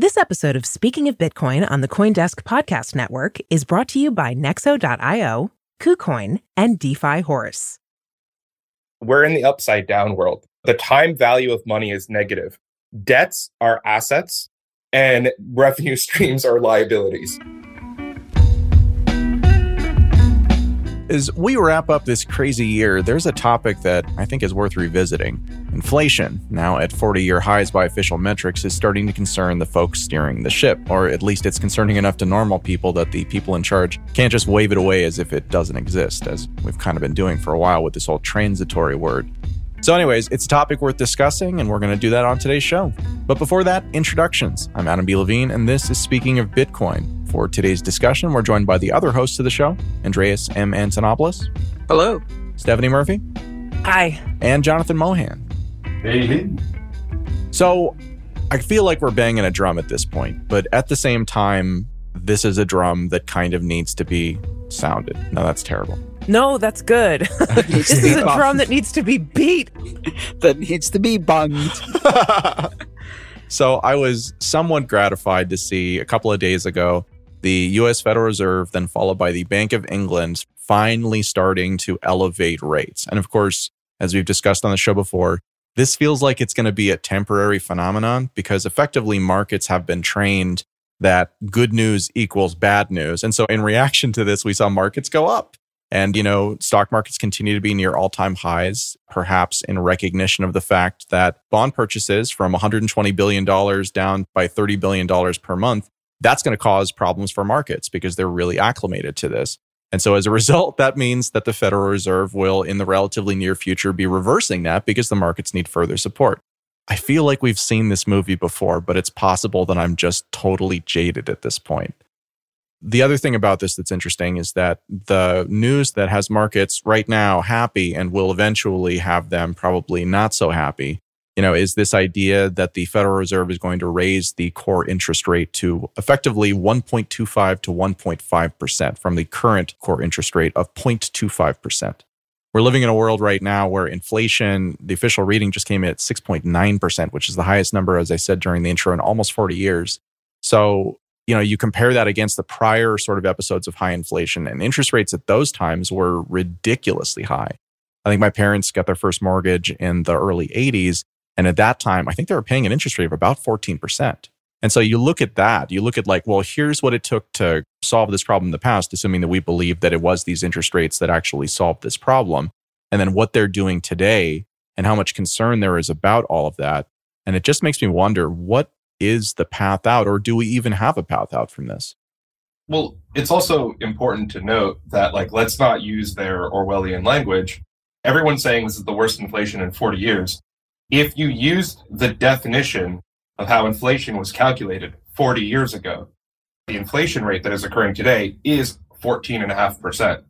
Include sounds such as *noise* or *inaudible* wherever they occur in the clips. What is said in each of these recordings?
This episode of Speaking of Bitcoin on the Coindesk Podcast Network is brought to you by Nexo.io, KuCoin, and DeFi Horse. We're in the upside down world. The time value of money is negative. Debts are assets, and revenue *laughs* streams are liabilities. As we wrap up this crazy year, there's a topic that I think is worth revisiting. Inflation, now at 40 year highs by official metrics, is starting to concern the folks steering the ship, or at least it's concerning enough to normal people that the people in charge can't just wave it away as if it doesn't exist, as we've kind of been doing for a while with this whole transitory word. So, anyways, it's a topic worth discussing, and we're going to do that on today's show. But before that, introductions. I'm Adam B. Levine, and this is Speaking of Bitcoin. For today's discussion, we're joined by the other hosts of the show, Andreas M. Antonopoulos. Hello. Stephanie Murphy. Hi. And Jonathan Mohan. Hey. So I feel like we're banging a drum at this point, but at the same time, this is a drum that kind of needs to be sounded. Now, that's terrible. No, that's good. *laughs* *laughs* this is a drum that needs to be beat. *laughs* that needs to be bunged. so I was somewhat gratified to see a couple of days ago the US Federal Reserve, then followed by the Bank of England, finally starting to elevate rates. And of course, as we've discussed on the show before, this feels like it's going to be a temporary phenomenon because effectively markets have been trained that good news equals bad news. And so in reaction to this, we saw markets go up. And, you know, stock markets continue to be near all time highs, perhaps in recognition of the fact that bond purchases from $120 billion down by $30 billion per month that's going to cause problems for markets because they're really acclimated to this. And so as a *laughs* result, that means that the Federal Reserve will, in the relatively near future, be reversing that because the markets need further support. I feel like we've seen this movie before, but it's possible that I'm just totally jaded at this point. The other thing about this that's interesting is that the news that has markets right now happy and will eventually have them probably not so happy you know, is this idea that the Federal Reserve is going to raise the core interest rate to effectively 1.25 to 1.5% from the current core interest rate of 0.25%. We're living in a world right now where inflation, the official reading just came in at 6.9%, which is the highest number, as I said during the intro, in almost 40 years. So, you know, you compare that against the prior sort of episodes of high inflation, and interest rates at those times were ridiculously high. I think my parents got their first mortgage in the early 80s and at that time, I think they were paying an interest rate of about 14%. And so you look at that, you look at like, well, here's what it took to solve this problem in the past, assuming that we believe that it was these interest rates that actually solved this problem. And then what they're doing today and how much concern there is about all of that. And it just makes me wonder what is the path out, or do we even have a path out from this? Well, it's also important to note that, like, let's not use their Orwellian language. Everyone's saying this is the worst inflation in 40 years if you used the definition of how inflation was calculated 40 years ago, the inflation rate that is occurring today is 14.5%.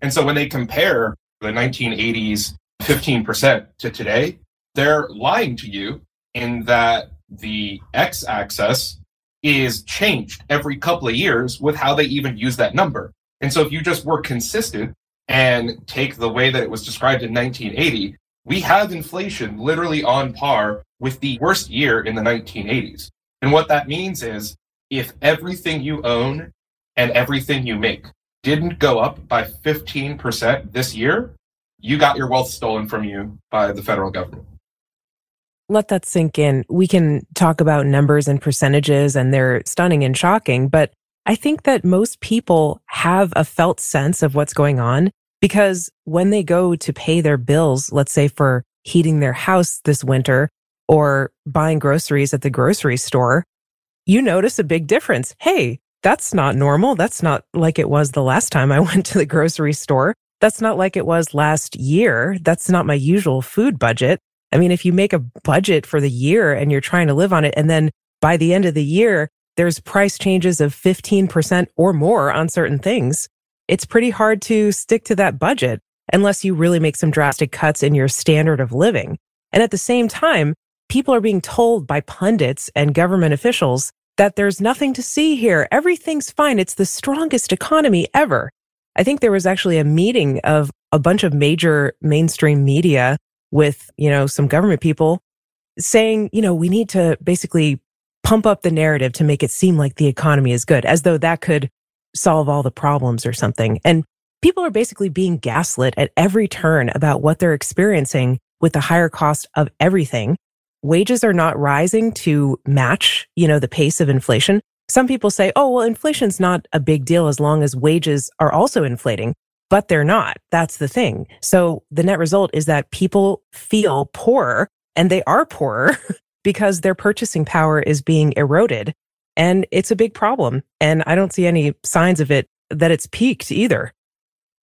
And so when they compare the 1980s 15% to today, they're lying to you in that the x axis is changed every couple of years with how they even use that number. And so if you just were consistent and take the way that it was described in 1980 we have inflation literally on par with the worst year in the 1980s. And what that means is if everything you own and everything you make didn't go up by 15% this year, you got your wealth stolen from you by the federal government. Let that sink in. We can talk about numbers and percentages, and they're stunning and shocking, but I think that most people have a felt sense of what's going on. Because when they go to pay their bills, let's say for heating their house this winter or buying groceries at the grocery store, you notice a big difference. Hey, that's not normal. That's not like it was the last time I *laughs* went to the grocery store. That's not like it was last year. That's not my usual food budget. I mean, if you make a budget for the year and you're trying to live on it, and then by the end of the year, there's price changes of 15% or more on certain things, it's pretty hard to stick to that budget unless you really make some drastic cuts in your standard of living. And at the same time, people are being told by pundits and government officials that there's nothing to see here. Everything's fine. It's the strongest economy ever. I think there was actually a meeting of a bunch of major mainstream media with, you know, some government people saying, you know, we need to basically pump up the narrative to make it seem like the economy is good, as though that could solve all the problems or something. And people are basically being gaslit at every turn about what they're experiencing with the higher cost of everything. Wages are not rising to match, you know, the pace of inflation. Some people say, oh, well, inflation's not a big deal as long as wages are also inflating, but they're not. That's the thing. So the net result is that people feel poorer and they are poorer *laughs* because their purchasing power is being eroded. And it's a big problem. And I don't see any signs of it that it's peaked either.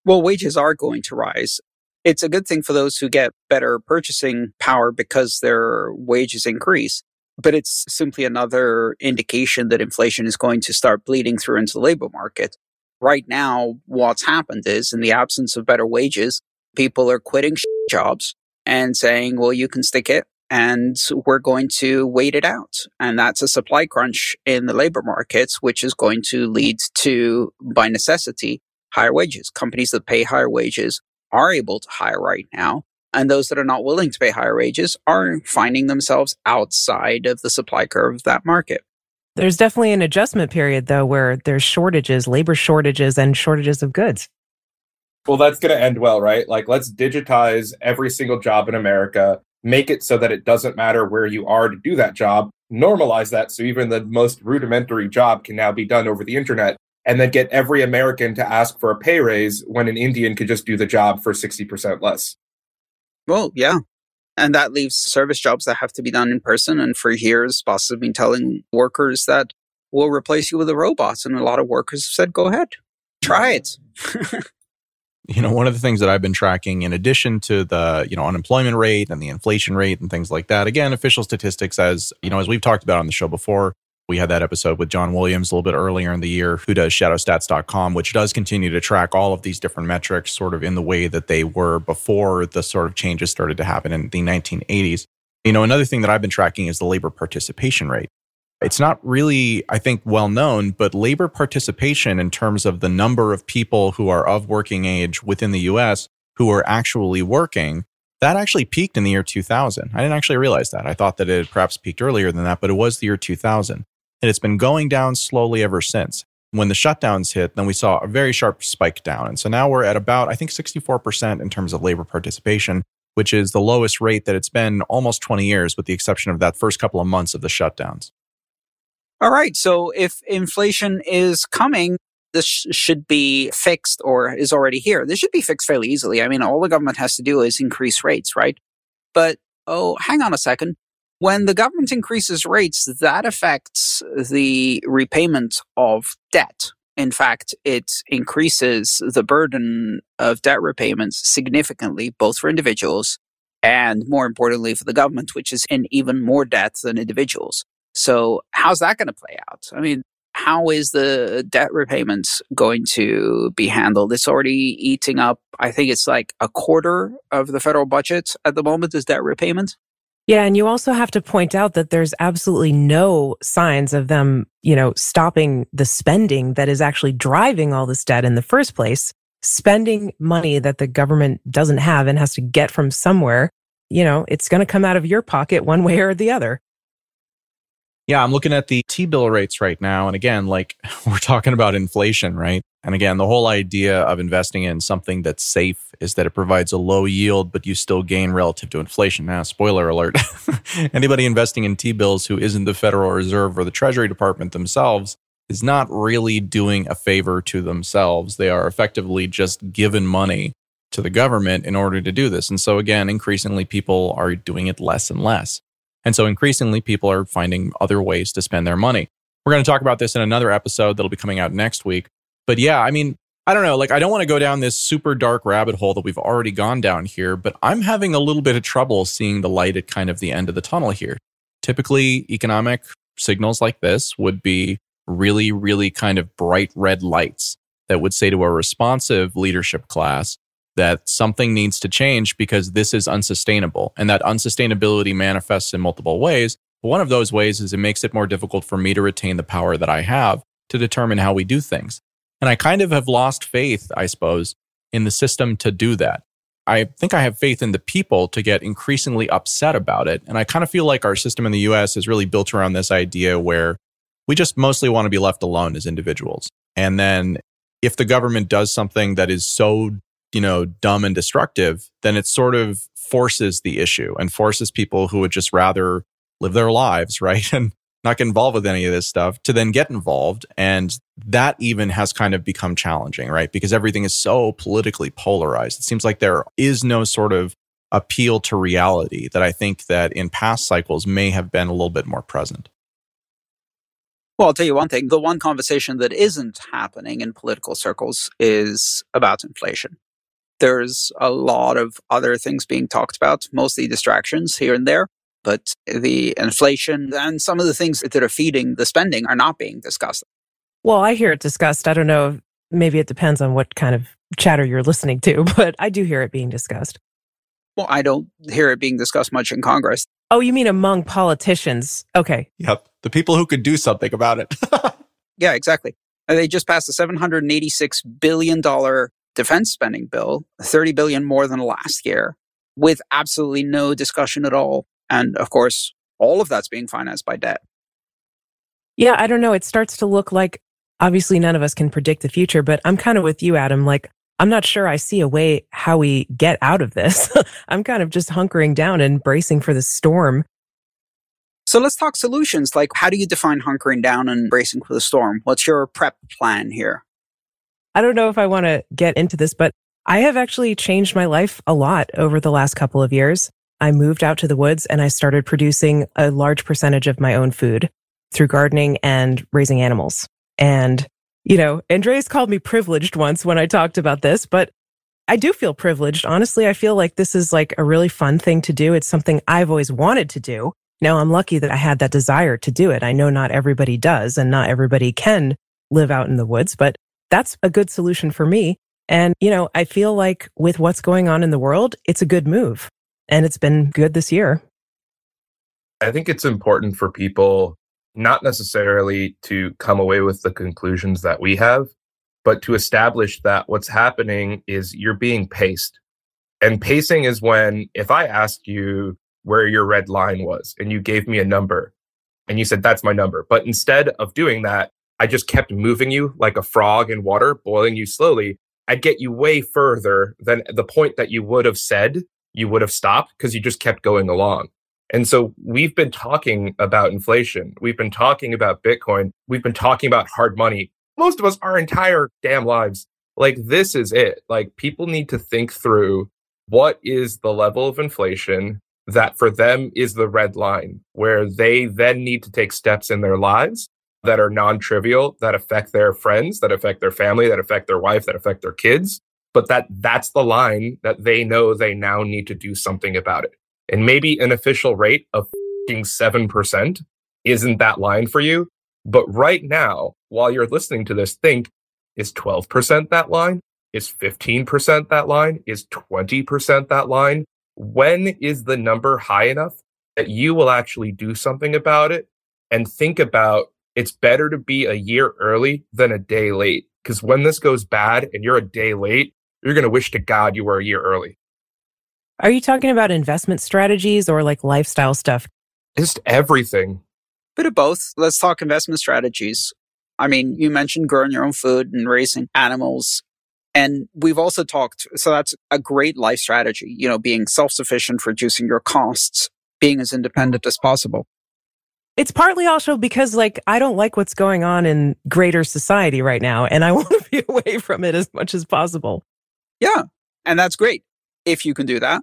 Well, wages are going to rise. It's a good thing for those who get better purchasing power because their wages increase. But it's simply another indication that inflation is going to start bleeding through into the labor market. Right now, what's happened is in the absence of better wages, people are quitting jobs and saying, well, you can stick it and we're going to wait it out. And that's a supply crunch in the labor markets, which is going to lead to, by necessity, higher wages. Companies that pay higher wages are able to hire right now. And those that are not willing to pay higher wages are finding themselves outside of the supply curve of that market. There's definitely an adjustment period, though, where there's shortages, labor shortages, and shortages of goods. Well, that's going to end well, right? Like, let's digitize every single job in America, make it so that it doesn't matter where you are to do that job, normalize that so even the most rudimentary job can now be done over the internet and then get every American to ask for a pay raise when an Indian could just do the job for 60% less. Well, yeah. And that leaves service jobs that have to be done in person. And for years, bosses have been telling workers that we'll replace you with a robot. And a lot of workers have said, go ahead, try it. *laughs* you know, one of the things that I've been tracking in addition to the, you know, unemployment rate and the inflation rate and things like that, again, official statistics as, you know, as we've talked about on the show before, we had that episode with John Williams a little bit earlier in the year, who does shadowstats.com, which does continue to track all of these different metrics sort of in the way that they were before the sort of changes started to happen in the 1980s. You know, another thing that I've been tracking is the labor participation rate. It's not really, I think, well known, but labor participation in terms of the number of people who are of working age within the US who are actually working, that actually peaked in the year 2000. I didn't actually realize that. I thought that it had perhaps peaked earlier than that, but it was the year 2000. And it's been going down slowly ever since. When the shutdowns hit, then we saw a very sharp spike down. And so now we're at about, I think, 64% in terms of labor participation, which is the lowest rate that it's been almost 20 years, with the exception of that first couple of months of the shutdowns. All right. So if inflation is coming, this should be fixed or is already here. This should be fixed fairly easily. I mean, all the government has to do is increase rates, right? But oh, hang on a second. When the government increases rates, that affects the repayment of debt. In fact, it increases the burden of debt repayments significantly, both for individuals and more importantly for the government, which is in even more debt than individuals. So how's that going to play out? I mean, how is the debt repayments going to be handled? It's already eating up, I think it's like a quarter of the federal budget at the moment is debt repayment. Yeah, and you also have to point out that there's absolutely no signs of them, you know, stopping the spending that is actually driving all this debt in the first place. Spending money that the government doesn't have and has to get from somewhere, you know, it's going to come out of your pocket one way or the other. Yeah, I'm looking at the T bill rates right now. And again, like *laughs* we're talking about inflation, right? And again, the whole idea of investing in something that's safe is that it provides a low yield, but you still gain relative to inflation. Now, spoiler alert *laughs* anybody investing in T bills who isn't the Federal Reserve or the Treasury Department themselves is not really doing a favor to themselves. They are effectively just given money to the government in order to do this. And so, again, increasingly people are doing it less and less. And so increasingly people are finding other ways to spend their money. We're going to talk about this in another episode that'll be coming out next week. But yeah, I mean, I don't know, like I don't want to go down this super dark rabbit hole that we've already gone down here, but I'm having a little bit of trouble seeing the light at kind of the end of the tunnel here. Typically, economic signals like this would be really, really kind of bright red lights that would say to a responsive leadership class, that something needs to change because this is unsustainable. And that unsustainability manifests in multiple ways. One of those ways is it makes it more difficult for me to retain the power that I have to determine how we do things. And I kind of have lost faith, I suppose, in the system to do that. I think I have faith in the people to get increasingly upset about it. And I kind of feel like our system in the US is really built around this idea where we just mostly want to be left alone as individuals. And then if the government does something that is so, you know, dumb and destructive, then it sort of forces the issue and forces people who would just rather live their lives, *laughs* right? And not get involved with any of this stuff to then get involved. And that even has kind of become challenging, right? Because everything is so politically polarized. It seems like there is no sort of appeal to reality that I think that in past cycles may have been a little bit more present. Well, I'll tell you one thing. The one conversation that isn't happening in political circles is about inflation. There's a lot of other things being talked about, mostly distractions here and there but the inflation and some of the things that are feeding the spending are not being discussed. Well, I hear it discussed. I don't know. Maybe it depends on what kind of chatter you're listening to, *laughs* but I do hear it being discussed. Well, I don't hear it being discussed much in Congress. Oh, you mean among politicians? Okay. Yep. The people who could do something about it. *laughs* yeah, exactly. Uh, they just passed a $786 billion defense spending bill, 30 billion more than last year, with absolutely no discussion at all and of course, all of that's being financed by debt. Yeah, I don't know. It starts to look like obviously none of us can predict the future, but I'm kind of with you, Adam. Like, I'm not sure I see a way how we get out of this. *laughs* I'm kind of just hunkering down and bracing for the storm. So let's talk solutions. Like, how do you define hunkering down and bracing for the storm? What's your prep plan here? I don't know if I want to get into this, but I have actually changed my life a lot over the last couple of years. I moved out to the woods and I started producing a large percentage of my own food through gardening and raising animals. And, you know, Andreas called me privileged once when I talked about this, but I do feel privileged. Honestly, I feel like this is like a really fun thing to do. It's something I've always wanted to do. Now I'm lucky that I had that desire to do it. I know not everybody does and not everybody can live out in the woods, but that's a good solution for me. And, you know, I feel like with what's going on in the world, it's a good move and it's been good this year. I think it's important for people not necessarily to come away with the conclusions that we have, but to establish that what's happening is you're being paced. And pacing is when, if I asked you where your red line was and you gave me a number and you said, that's my number. But instead of doing that, I just kept moving you like a frog in water, boiling you slowly. I'd get you way further than the point that you would have said you would have stopped because you just kept going along. And so we've been talking about inflation. We've been talking about Bitcoin. We've been talking about hard money. Most of us, our entire damn lives. Like, this is it. Like, people need to think through what is the level of inflation that for them is the red line, where they then need to take steps in their lives that are non trivial, that affect their friends, that affect their family, that affect their wife, that affect their kids, but that that's the line that they know they now need to do something about it. And maybe an official rate of 7% isn't that line for you. But right now, while you're listening to this, think is 12% that line? Is 15% that line? Is 20% that line? When is the number high enough that you will actually do something about it and think about it's better to be a year early than a day late? Because when this goes bad and you're a day late, you're going to wish to God you were a year early. Are you talking about investment strategies or like lifestyle stuff? Just everything. Bit of both. Let's talk investment strategies. I mean, you mentioned growing your own food and raising animals. And we've also talked, so that's a great life strategy, you know, being self sufficient, reducing your costs, being as independent as possible. It's partly also because, like, I don't like what's going on in greater society right now, and I *laughs* want to be away from it as much as possible. Yeah. And that's great if you can do that.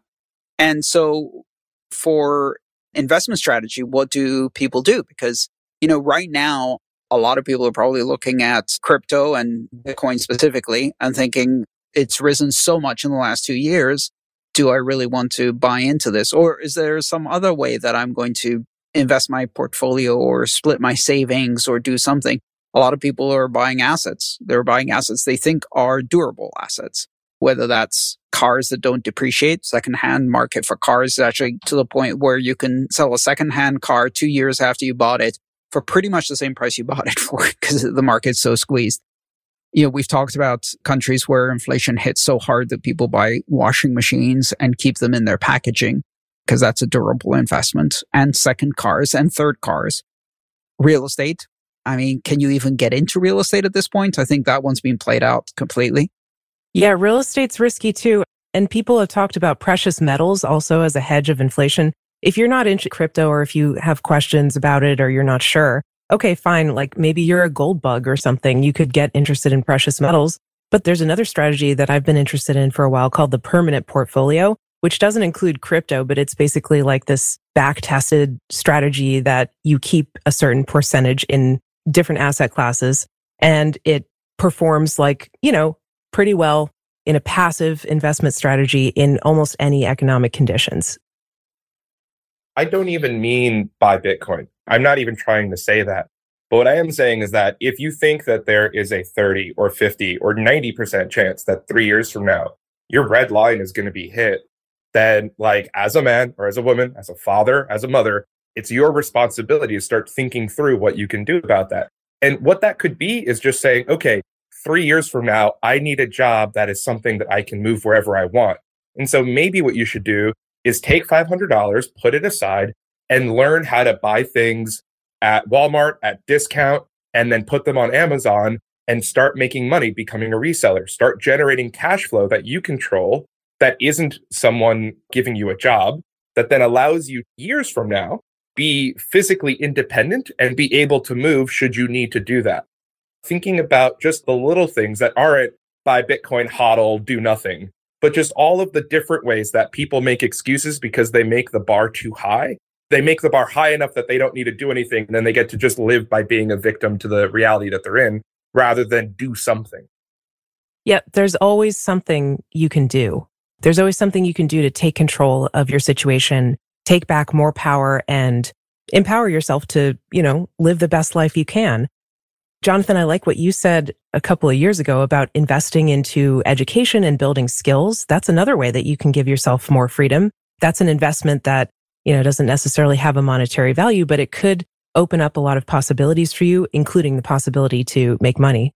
And so for investment strategy, what do people do? Because, you know, right now, a lot of people are probably looking at crypto and Bitcoin specifically and thinking it's risen so much in the last two years. Do I really want to buy into this? Or is there some other way that I'm going to invest my portfolio or split my savings or do something? A lot of people are buying assets. They're buying assets they think are durable assets whether that's cars that don't depreciate, secondhand market for cars is actually to the point where you can sell a secondhand car two years after you bought it for pretty much the same price you bought it *laughs* for because the market's so squeezed. you know, we've talked about countries where inflation hits so hard that people buy washing machines and keep them in their packaging because that's a durable investment and second cars and third cars. Real estate. I mean, can you even get into real estate at this point? I think that one's been played out completely. Yeah, real estate's risky too. And people have talked about precious metals also as a hedge of inflation. If you're not into crypto or if you have questions about it or you're not sure, okay, fine. Like maybe you're a gold bug or something. You could get interested in precious metals. But there's another strategy that I've been interested in for a while called the permanent portfolio, which doesn't include crypto, but it's basically like this back tested strategy that you keep a certain percentage in different asset classes and it performs like, you know, pretty well in a passive investment strategy in almost any economic conditions. I don't even mean buy Bitcoin. I'm not even trying to say that. But what I am saying is that if you think that there is a 30 or 50 or 90% chance that three years from now, your red line is going to be hit, then, like, as a man or as a woman, as a father, as a mother, it's your responsibility to start thinking through what you can do about that. And what that could be is just saying, okay, three years from now, I need a job that is something that I can move wherever I want. And so maybe what you should do is take $500, put it aside, and learn how to buy things at Walmart at discount and then put them on Amazon and start making money becoming a reseller. Start generating cash flow that you control that isn't someone giving you a job that then allows you years from now be physically independent and be able to move should you need to do that thinking about just the little things that aren't buy Bitcoin, hodl, do nothing, but just all of the different ways that people make excuses because they make the bar too high. They make the bar high enough that they don't need to do anything. And then they get to just live by being a victim to the reality that they're in rather than do something. Yep. There's always something you can do. There's always something you can do to take control of your situation, take back more power and empower yourself to, you know, live the best life you can. Jonathan, I like what you said a couple of years ago about investing into education and building skills. That's another way that you can give yourself more freedom. That's an investment that, you know, doesn't necessarily have a monetary value, but it could open up a lot of possibilities for you, including the possibility to make money.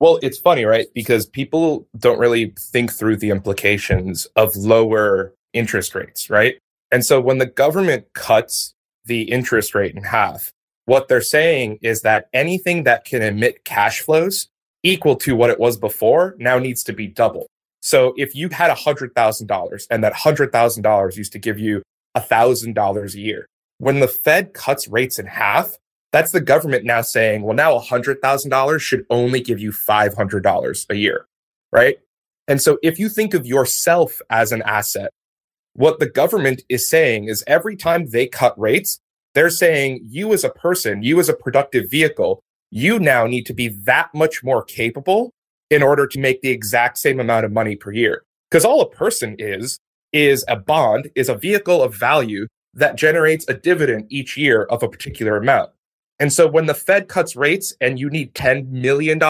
Well, it's funny, right? Because people don't really think through the implications of lower interest rates, right? And so when the government cuts the interest rate in half, what they're saying is that anything that can emit cash flows equal to what it was before now needs to be double. So if you had $100,000 and that $100,000 used to give you $1,000 a year, when the Fed cuts rates in half, that's the government now saying, well, now $100,000 should only give you $500 a year, right? And so if you think of yourself as an asset, what the government is saying is every time they cut rates, they're saying you as a person, you as a productive vehicle, you now need to be that much more capable in order to make the exact same amount of money per year. Because all a person is, is a bond, is a vehicle of value that generates a dividend each year of a particular amount. And so when the Fed cuts rates and you need $10 million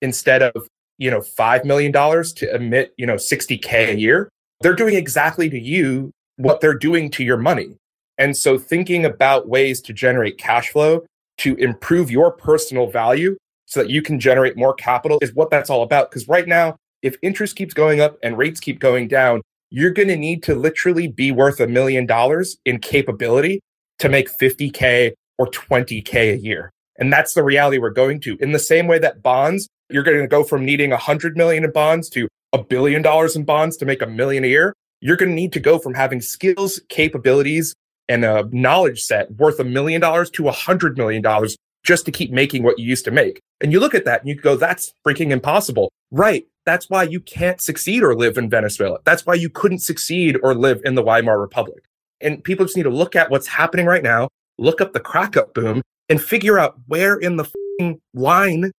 instead of, you know, $5 million to emit, you know, 60K a year, they're doing exactly to you what they're doing to your money. And so thinking about ways to generate cash flow to improve your personal value so that you can generate more capital is what that's all about. Because right now, if interest keeps going up and rates keep going down, you're going to need to literally be worth a million dollars in capability to make 50K or 20K a year. And that's the reality we're going to. In the same way that bonds, you're going to go from needing 100 million in bonds to a billion dollars in bonds to make a million a year. You're going to need to go from having skills, capabilities, and a knowledge set worth a million dollars to a hundred million dollars just to keep making what you used to make. And you look at that and you go, that's freaking impossible. Right. That's why you can't succeed or live in Venezuela. That's why you couldn't succeed or live in the Weimar Republic. And people just need to look at what's happening right now, look up the crack up boom and figure out where in the line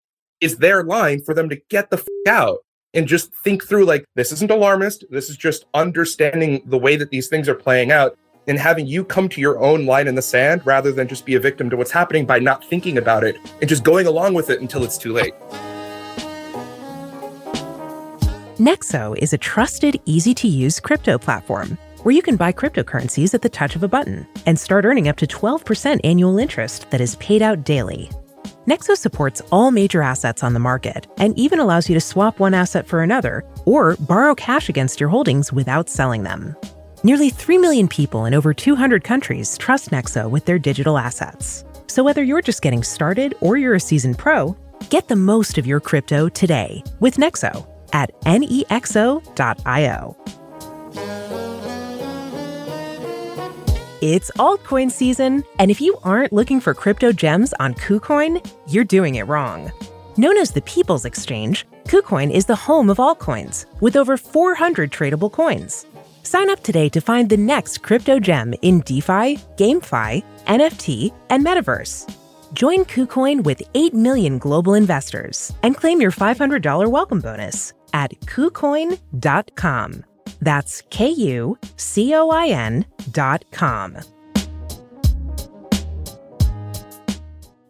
is their line for them to get the out and just think through like, this isn't alarmist. This is just understanding the way that these things are playing out and having you come to your own line in the sand rather than just be a victim to what's happening by not thinking about it and just going along with it until it's too late. Nexo is a trusted, easy to use crypto platform where you can buy cryptocurrencies at the touch of a button and start earning up to 12% annual interest that is paid out daily. Nexo supports all major assets on the market and even allows you to swap one asset for another or borrow cash against your holdings without selling them. Nearly 3 million people in over 200 countries trust Nexo with their digital assets. So whether you're just getting started or you're a seasoned pro, get the most of your crypto today with Nexo at nexo.io. It's altcoin season, and if you aren't looking for crypto gems on KuCoin, you're doing it wrong. Known as the People's Exchange, KuCoin is the home of altcoins, with over 400 tradable coins. Sign up today to find the next crypto gem in DeFi, GameFi, NFT, and Metaverse. Join KuCoin with 8 million global investors and claim your $500 welcome bonus at KuCoin.com. That's K U C O I N dot com.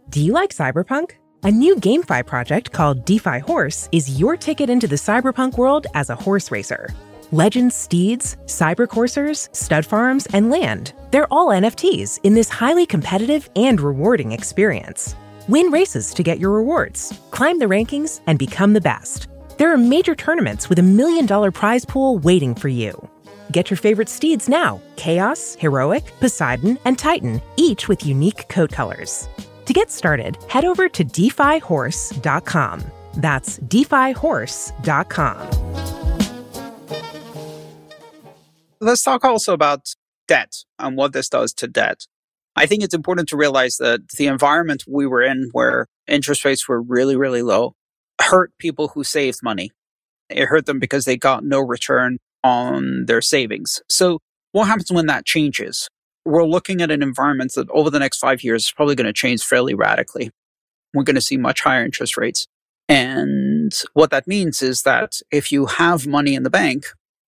Do you like cyberpunk? A new GameFi project called DeFi Horse is your ticket into the cyberpunk world as a horse racer. Legends steeds, cyber coursers, stud farms, and land. They're all NFTs in this highly competitive and rewarding experience. Win races to get your rewards, climb the rankings, and become the best. There are major tournaments with a million dollar prize pool waiting for you. Get your favorite steeds now Chaos, Heroic, Poseidon, and Titan, each with unique coat colors. To get started, head over to defihorse.com. That's defihorse.com. Let's talk also about debt and what this does to debt. I think it's important to realize that the environment we were in where interest rates were really, really low hurt people who saved money. It hurt them because they got no return on their savings. So what happens when that changes? We're looking at an environment that over the next five years is probably going to change fairly radically. We're going to see much higher interest rates. And what that means is that if you have money in the bank,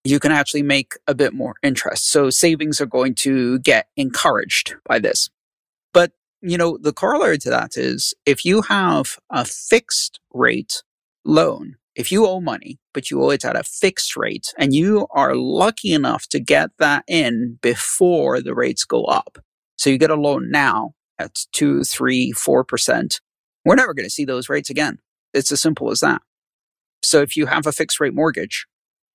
you can actually make a bit more interest. So savings are going to get encouraged by this. But, you know, the corollary to that is if you have a fixed rate loan, if you owe money, but you owe it at a fixed rate and you are lucky enough to get that in before the rates go up. So you get a loan now at two, three, four percent. We're never going to see those rates again. It's as simple as that. So if you have a fixed rate mortgage,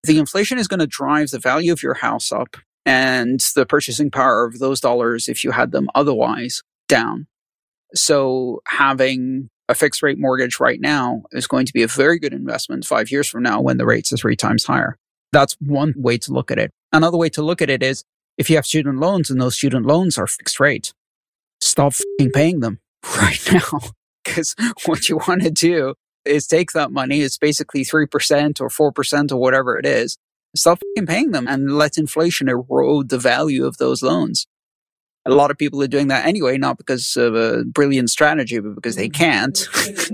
the inflation is going to drive the value of your house up and the purchasing power of those dollars, if you had them otherwise, down. So having a fixed rate mortgage right now is going to be a very good investment five years from now when the rates are three times higher. That's one way to look at it. Another way to look at it is if you have student loans and those student loans are fixed rate, stop paying them *laughs* right now. Because what you want to do is take that money, it's basically 3% or 4% or whatever it is, stop paying them and let inflation erode the value of those loans. A lot of people are doing that anyway, not because of a brilliant strategy, but because they can't.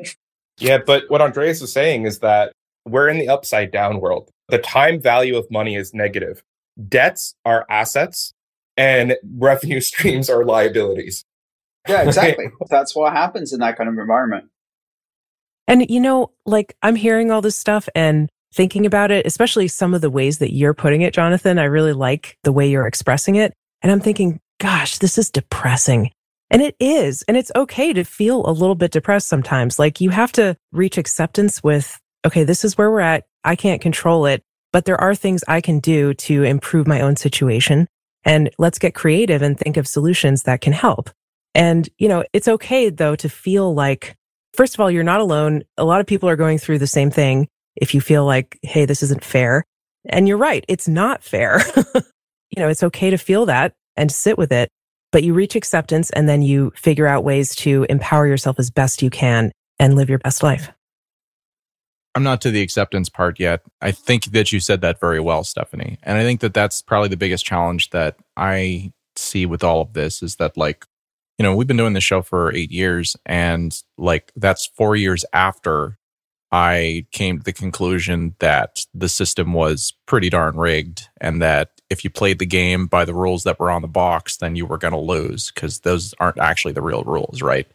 *laughs* yeah, but what Andreas is saying is that we're in the upside down world. The time value of money is negative. Debts are assets and *laughs* revenue streams are liabilities. Yeah, exactly. *laughs* That's what happens in that kind of environment. And, you know, like I'm hearing all this stuff and thinking about it, especially some of the ways that you're putting it, Jonathan. I really like the way you're expressing it. And I'm thinking, gosh, this is depressing. And it is. And it's okay to feel a little bit depressed sometimes. Like you have to reach acceptance with, okay, this is where we're at. I can't control it, but there are things I can do to improve my own situation. And let's get creative and think of solutions that can help. And, you know, it's okay though to feel like first of all, you're not alone. A lot of people are going through the same thing. If you feel like, hey, this isn't fair. And you're right, it's not fair. *laughs* you know, it's okay to feel that and sit with it, but you reach acceptance and then you figure out ways to empower yourself as best you can and live your best life. I'm not to the acceptance part yet. I think that you said that very well, Stephanie. And I think that that's probably the biggest challenge that I see with all of this is that, like, you know, we've been doing this show for eight years, and like that's four years after I came to the conclusion that the system was pretty darn rigged and that if you played the game by the rules that were on the box, then you were going to lose because those aren't actually the real rules, right?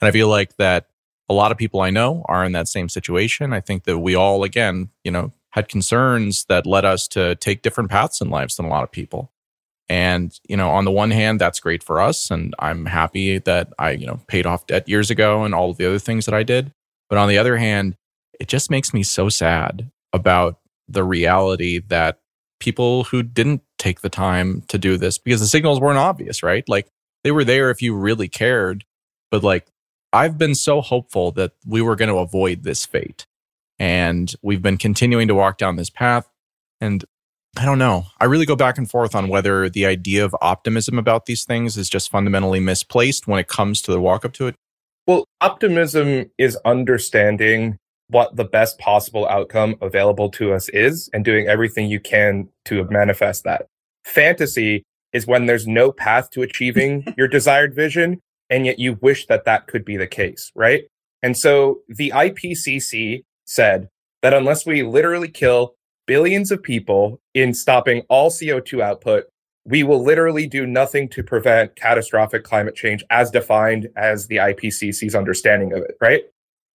And I feel like that a lot of people I know are in that same situation. I think that we all, again, you know, had concerns that led us to take different paths in lives than a lot of people. And, you know, on the one hand, that's great for us. And I'm happy that I, you know, paid off debt years ago and all of the other things that I did. But on the other hand, it just makes me so sad about the reality that people who didn't take the time to do this because the signals weren't obvious, right? Like they were there if you really cared. But like I've been so hopeful that we were going to avoid this fate. And we've been continuing to walk down this path. And I don't know. I really go back and forth on whether the idea of optimism about these things is just fundamentally misplaced when it comes to the walk up to it. Well, optimism is understanding what the best possible outcome available to us is and doing everything you can to manifest that. Fantasy is when there's no path to achieving *laughs* your desired vision, and yet you wish that that could be the case, right? And so the IPCC said that unless we literally kill billions of people in stopping all CO2 output, we will literally do nothing to prevent catastrophic climate change as defined as the IPCC's understanding of it, right?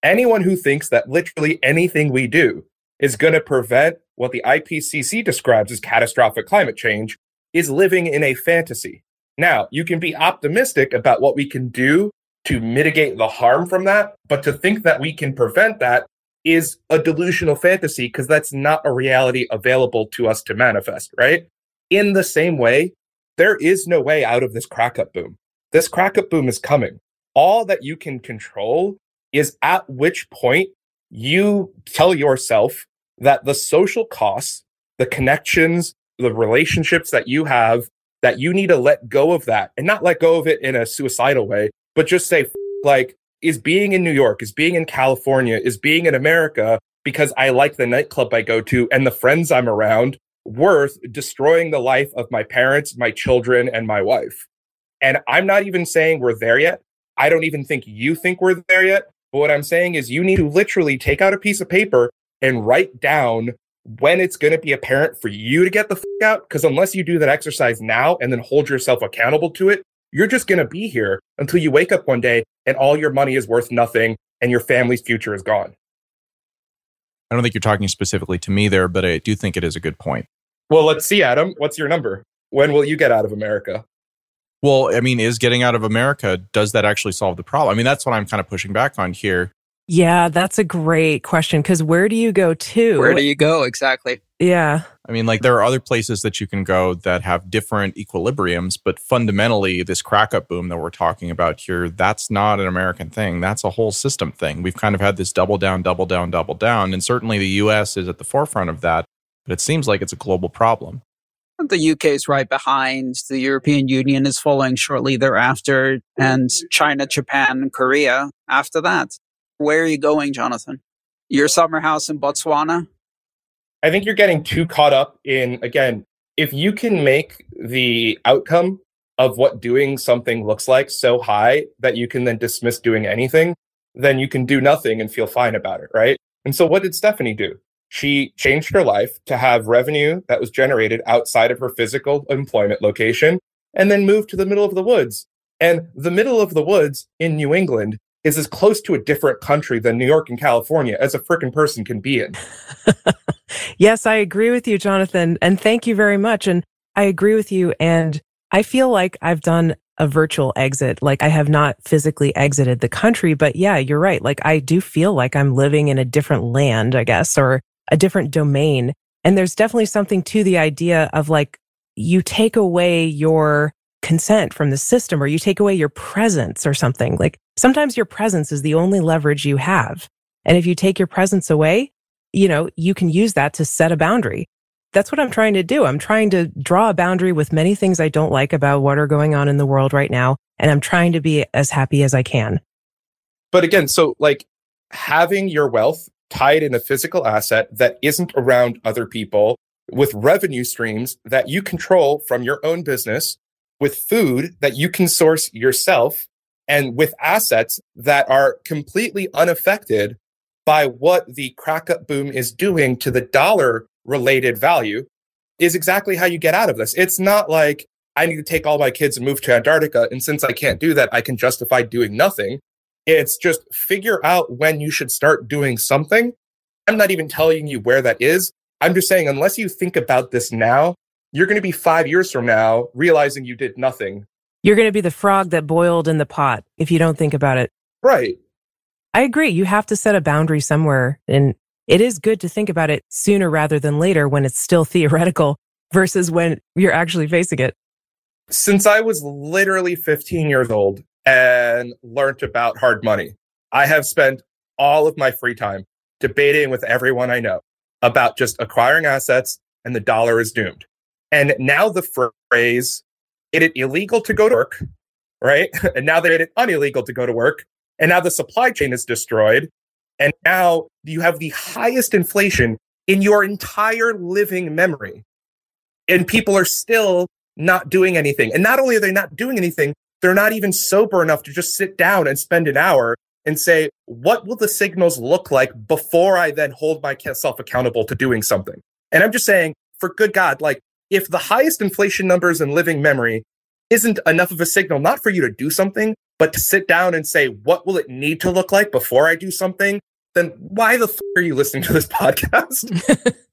Anyone who thinks that literally anything we do is going to prevent what the IPCC describes as catastrophic climate change is living in a fantasy. Now, you can be optimistic about what we can do to mitigate the harm from that, but to think that we can prevent that is a delusional fantasy because that's not a reality available to us to manifest, right? In the same way, there is no way out of this crack up boom. This crack up boom is coming. All that you can control is at which point you tell yourself that the social costs, the connections, the relationships that you have, that you need to let go of that and not let go of it in a suicidal way, but just say, like, is being in New York, is being in California, is being in America because I like the nightclub I go to and the friends I'm around worth destroying the life of my parents, my children, and my wife. And I'm not even saying we're there yet. I don't even think you think we're there yet. But what I'm saying is you need to literally take out a piece of paper and write down when it's going to be apparent for you to get the f- out. Because unless you do that exercise now and then hold yourself accountable to it, you're just going to be here until you wake up one day and all your money is worth nothing and your family's future is gone. I don't think you're talking specifically to me there, but I do think it is a good point. Well, let's see, Adam. What's your number? When will you get out of America? Well, I mean, is getting out of America, does that actually solve the problem? I mean, that's what I'm kind of pushing back on here. Yeah, that's a great question because where do you go to? Where do you go exactly? Yeah. I mean, like there are other places that you can go that have different equilibriums, but fundamentally, this crack up boom that we're talking about here, that's not an American thing. That's a whole system thing. We've kind of had this double down, double down, double down. And certainly the US is at the forefront of that, but it seems like it's a global problem. The UK is right behind. The European Union is following shortly thereafter, and China, Japan, Korea after that. Where are you going, Jonathan? Your summer house in Botswana? I think you're getting too caught up in, again, if you can make the outcome of what doing something looks like so high that you can then dismiss doing anything, then you can do nothing and feel fine about it, right? And so what did Stephanie do? She changed her life to have revenue that was generated outside of her physical employment location and then moved to the middle of the woods. And the middle of the woods in New England is as close to a different country than New York and California as a freaking person can be in. *laughs* yes, I agree with you, Jonathan. And thank you very much. And I agree with you. And I feel like I've done a virtual exit. Like I have not physically exited the country, but yeah, you're right. Like I do feel like I'm living in a different land, I guess, or a different domain. And there's definitely something to the idea of like, you take away your consent from the system or you take away your presence or something. Like sometimes your presence is the only leverage you have. And if you take your presence away, you know, you can use that to set a boundary. That's what I'm trying to do. I'm trying to draw a boundary with many things I don't like about what are going on in the world right now. And I'm trying to be as happy as I can. But again, so like having your wealth tied in a physical asset that isn't around other people with revenue streams that you control from your own business with food that you can source yourself and with assets that are completely unaffected by what the crack up boom is doing to the dollar related value is exactly how you get out of this. It's not like I need to take all my kids and move to Antarctica. And since I can't do that, I can justify doing nothing. It's just figure out when you should start doing something. I'm not even telling you where that is. I'm just saying, unless you think about this now, you're going to be five years from now realizing you did nothing. You're going to be the frog that boiled in the pot if you don't think about it. Right. I agree. You have to set a boundary somewhere. And it is good to think about it sooner rather than later when it's still *laughs* theoretical versus when you're actually facing it. Since I was literally 15 years old and learned about hard money, I have spent all of my free time debating with everyone I know about just acquiring assets and the dollar is doomed. And now the phrase, it is illegal to go to work, right? *laughs* And now they made it unillegal to go to work. And now the supply chain is destroyed. And now you have the highest inflation in your entire living memory. And people are still not doing anything. And not only are they not doing anything, they're not even sober enough to just sit down and spend an hour and say, what will the signals look like before I then hold myself accountable to doing something? And I'm just saying, for good God, like if the highest inflation numbers in living memory isn't enough of a signal, not for you to do something, but to sit down and say, what will it need to look like before I do something? Then why the f- are you listening to this *laughs* podcast? *laughs*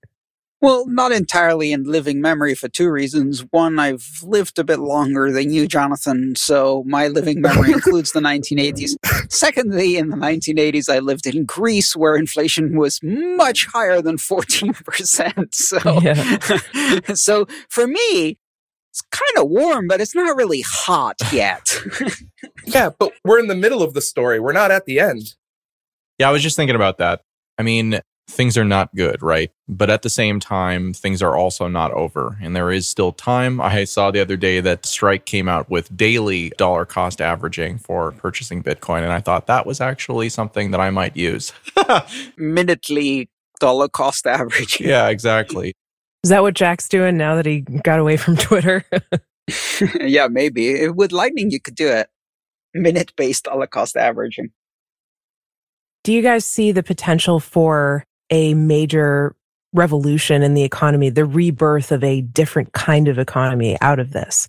Well, not entirely in living memory for two reasons. One, I've lived a bit longer than you, Jonathan, so my living memory *laughs* includes the 1980s. Secondly, in the 1980s, I lived in Greece where inflation was much higher than 14%. So, yeah. so for me, it's kind of warm, but it's not really hot *laughs* yet. yeah, but we're in the middle of the story. We're not at the end. Yeah, I was just thinking about that. I mean, things are not good, right? But at the same time, things are also not over. And there is still time. I saw the other day that Strike came out with daily dollar cost averaging for purchasing Bitcoin. And I thought that was actually something that I might use. *laughs* Minutely dollar cost averaging. Yeah, exactly. Is that what Jack's doing now that he got away from *laughs* Twitter? *laughs* yeah, maybe. With Lightning, you could do it. Minute based dollar cost averaging. Do you guys see the potential for a major revolution in the economy, the rebirth of a different kind of economy out of this?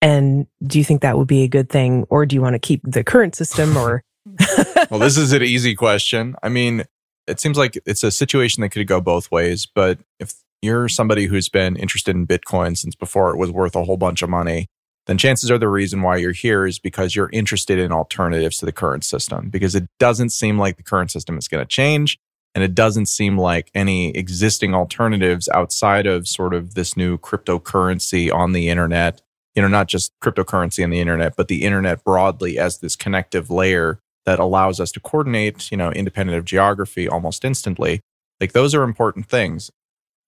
And do you think that would be a good thing? Or do you want to keep the current system or? *laughs* well, this is an easy question. I mean, it seems like it's a situation that could go both ways. But if you're somebody who's been interested in Bitcoin since before it was worth a whole bunch of money, then chances are the reason why you're here is because you're interested in alternatives to the current system because it doesn't seem like the current system is going to change. And it doesn't seem like any existing alternatives outside of sort of this new cryptocurrency on the internet, you know, not just cryptocurrency on the internet, but the internet broadly as this connective layer that allows us to coordinate, you know, independent of geography almost instantly. Like those are important things.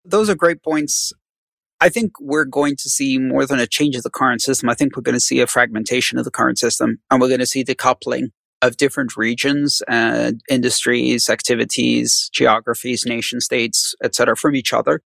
Those are great points. I think we're going to see more than a change of the current system. I think we're going to see a fragmentation of the current system and we're going to see decoupling of different regions and industries, activities, geographies, nation states, etc., from each other.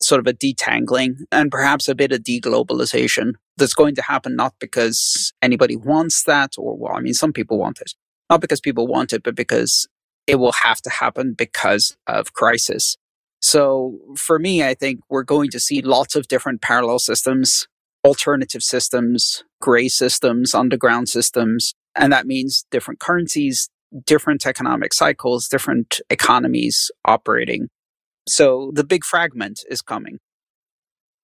Sort of a detangling and perhaps a bit of deglobalization that's going to happen not because anybody wants that, or well, I mean, some people want it, not because people want it, but because it will have to happen because of crisis. So for me, I think we're going to see lots of different parallel systems, alternative systems, gray systems, underground systems, and that means different currencies, different economic cycles, different economies operating. So the big fragment is coming.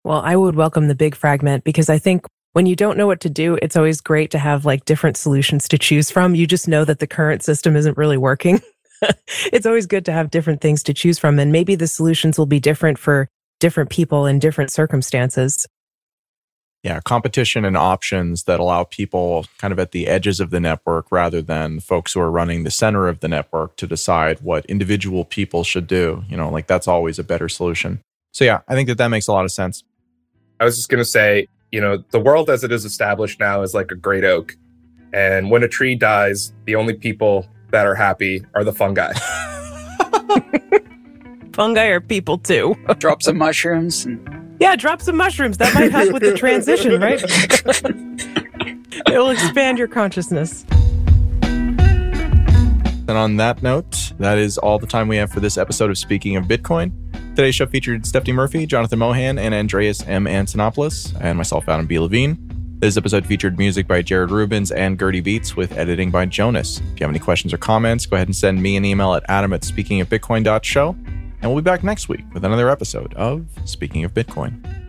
Well, I would welcome the big fragment because I think when you don't know what to do, it's always great to have like different solutions to choose from. You just know that the current system isn't really working. *laughs* *laughs* it's always good to have different things to choose from. And maybe the solutions will be different for different people in different circumstances yeah, competition and options that allow people kind of at the edges of the network rather than folks who are running the center of the network to decide what individual people should do. You know, like that's always a better solution. So, yeah, I think that that makes a lot of sense. I was just going to say, you know, the world as it is established now is like a great oak. And when a tree dies, the only people that are happy are the fungi. *laughs* fungi are people too. Drop some mushrooms and yeah, drop some mushrooms. That might help with the transition, right? *laughs* it will expand your consciousness. And on that note, that is all the time we have for this episode of Speaking of Bitcoin. Today's show featured Stephanie Murphy, Jonathan Mohan, and Andreas M. Antonopoulos, and myself, Adam B. Levine. This episode featured music by Jared Rubens and Gurtybeats with editing by Jonas. If you have any questions or comments, go ahead and send me an email at adam at speakingofbitcoin.show. And we'll be back next week with another episode of Speaking of Bitcoin.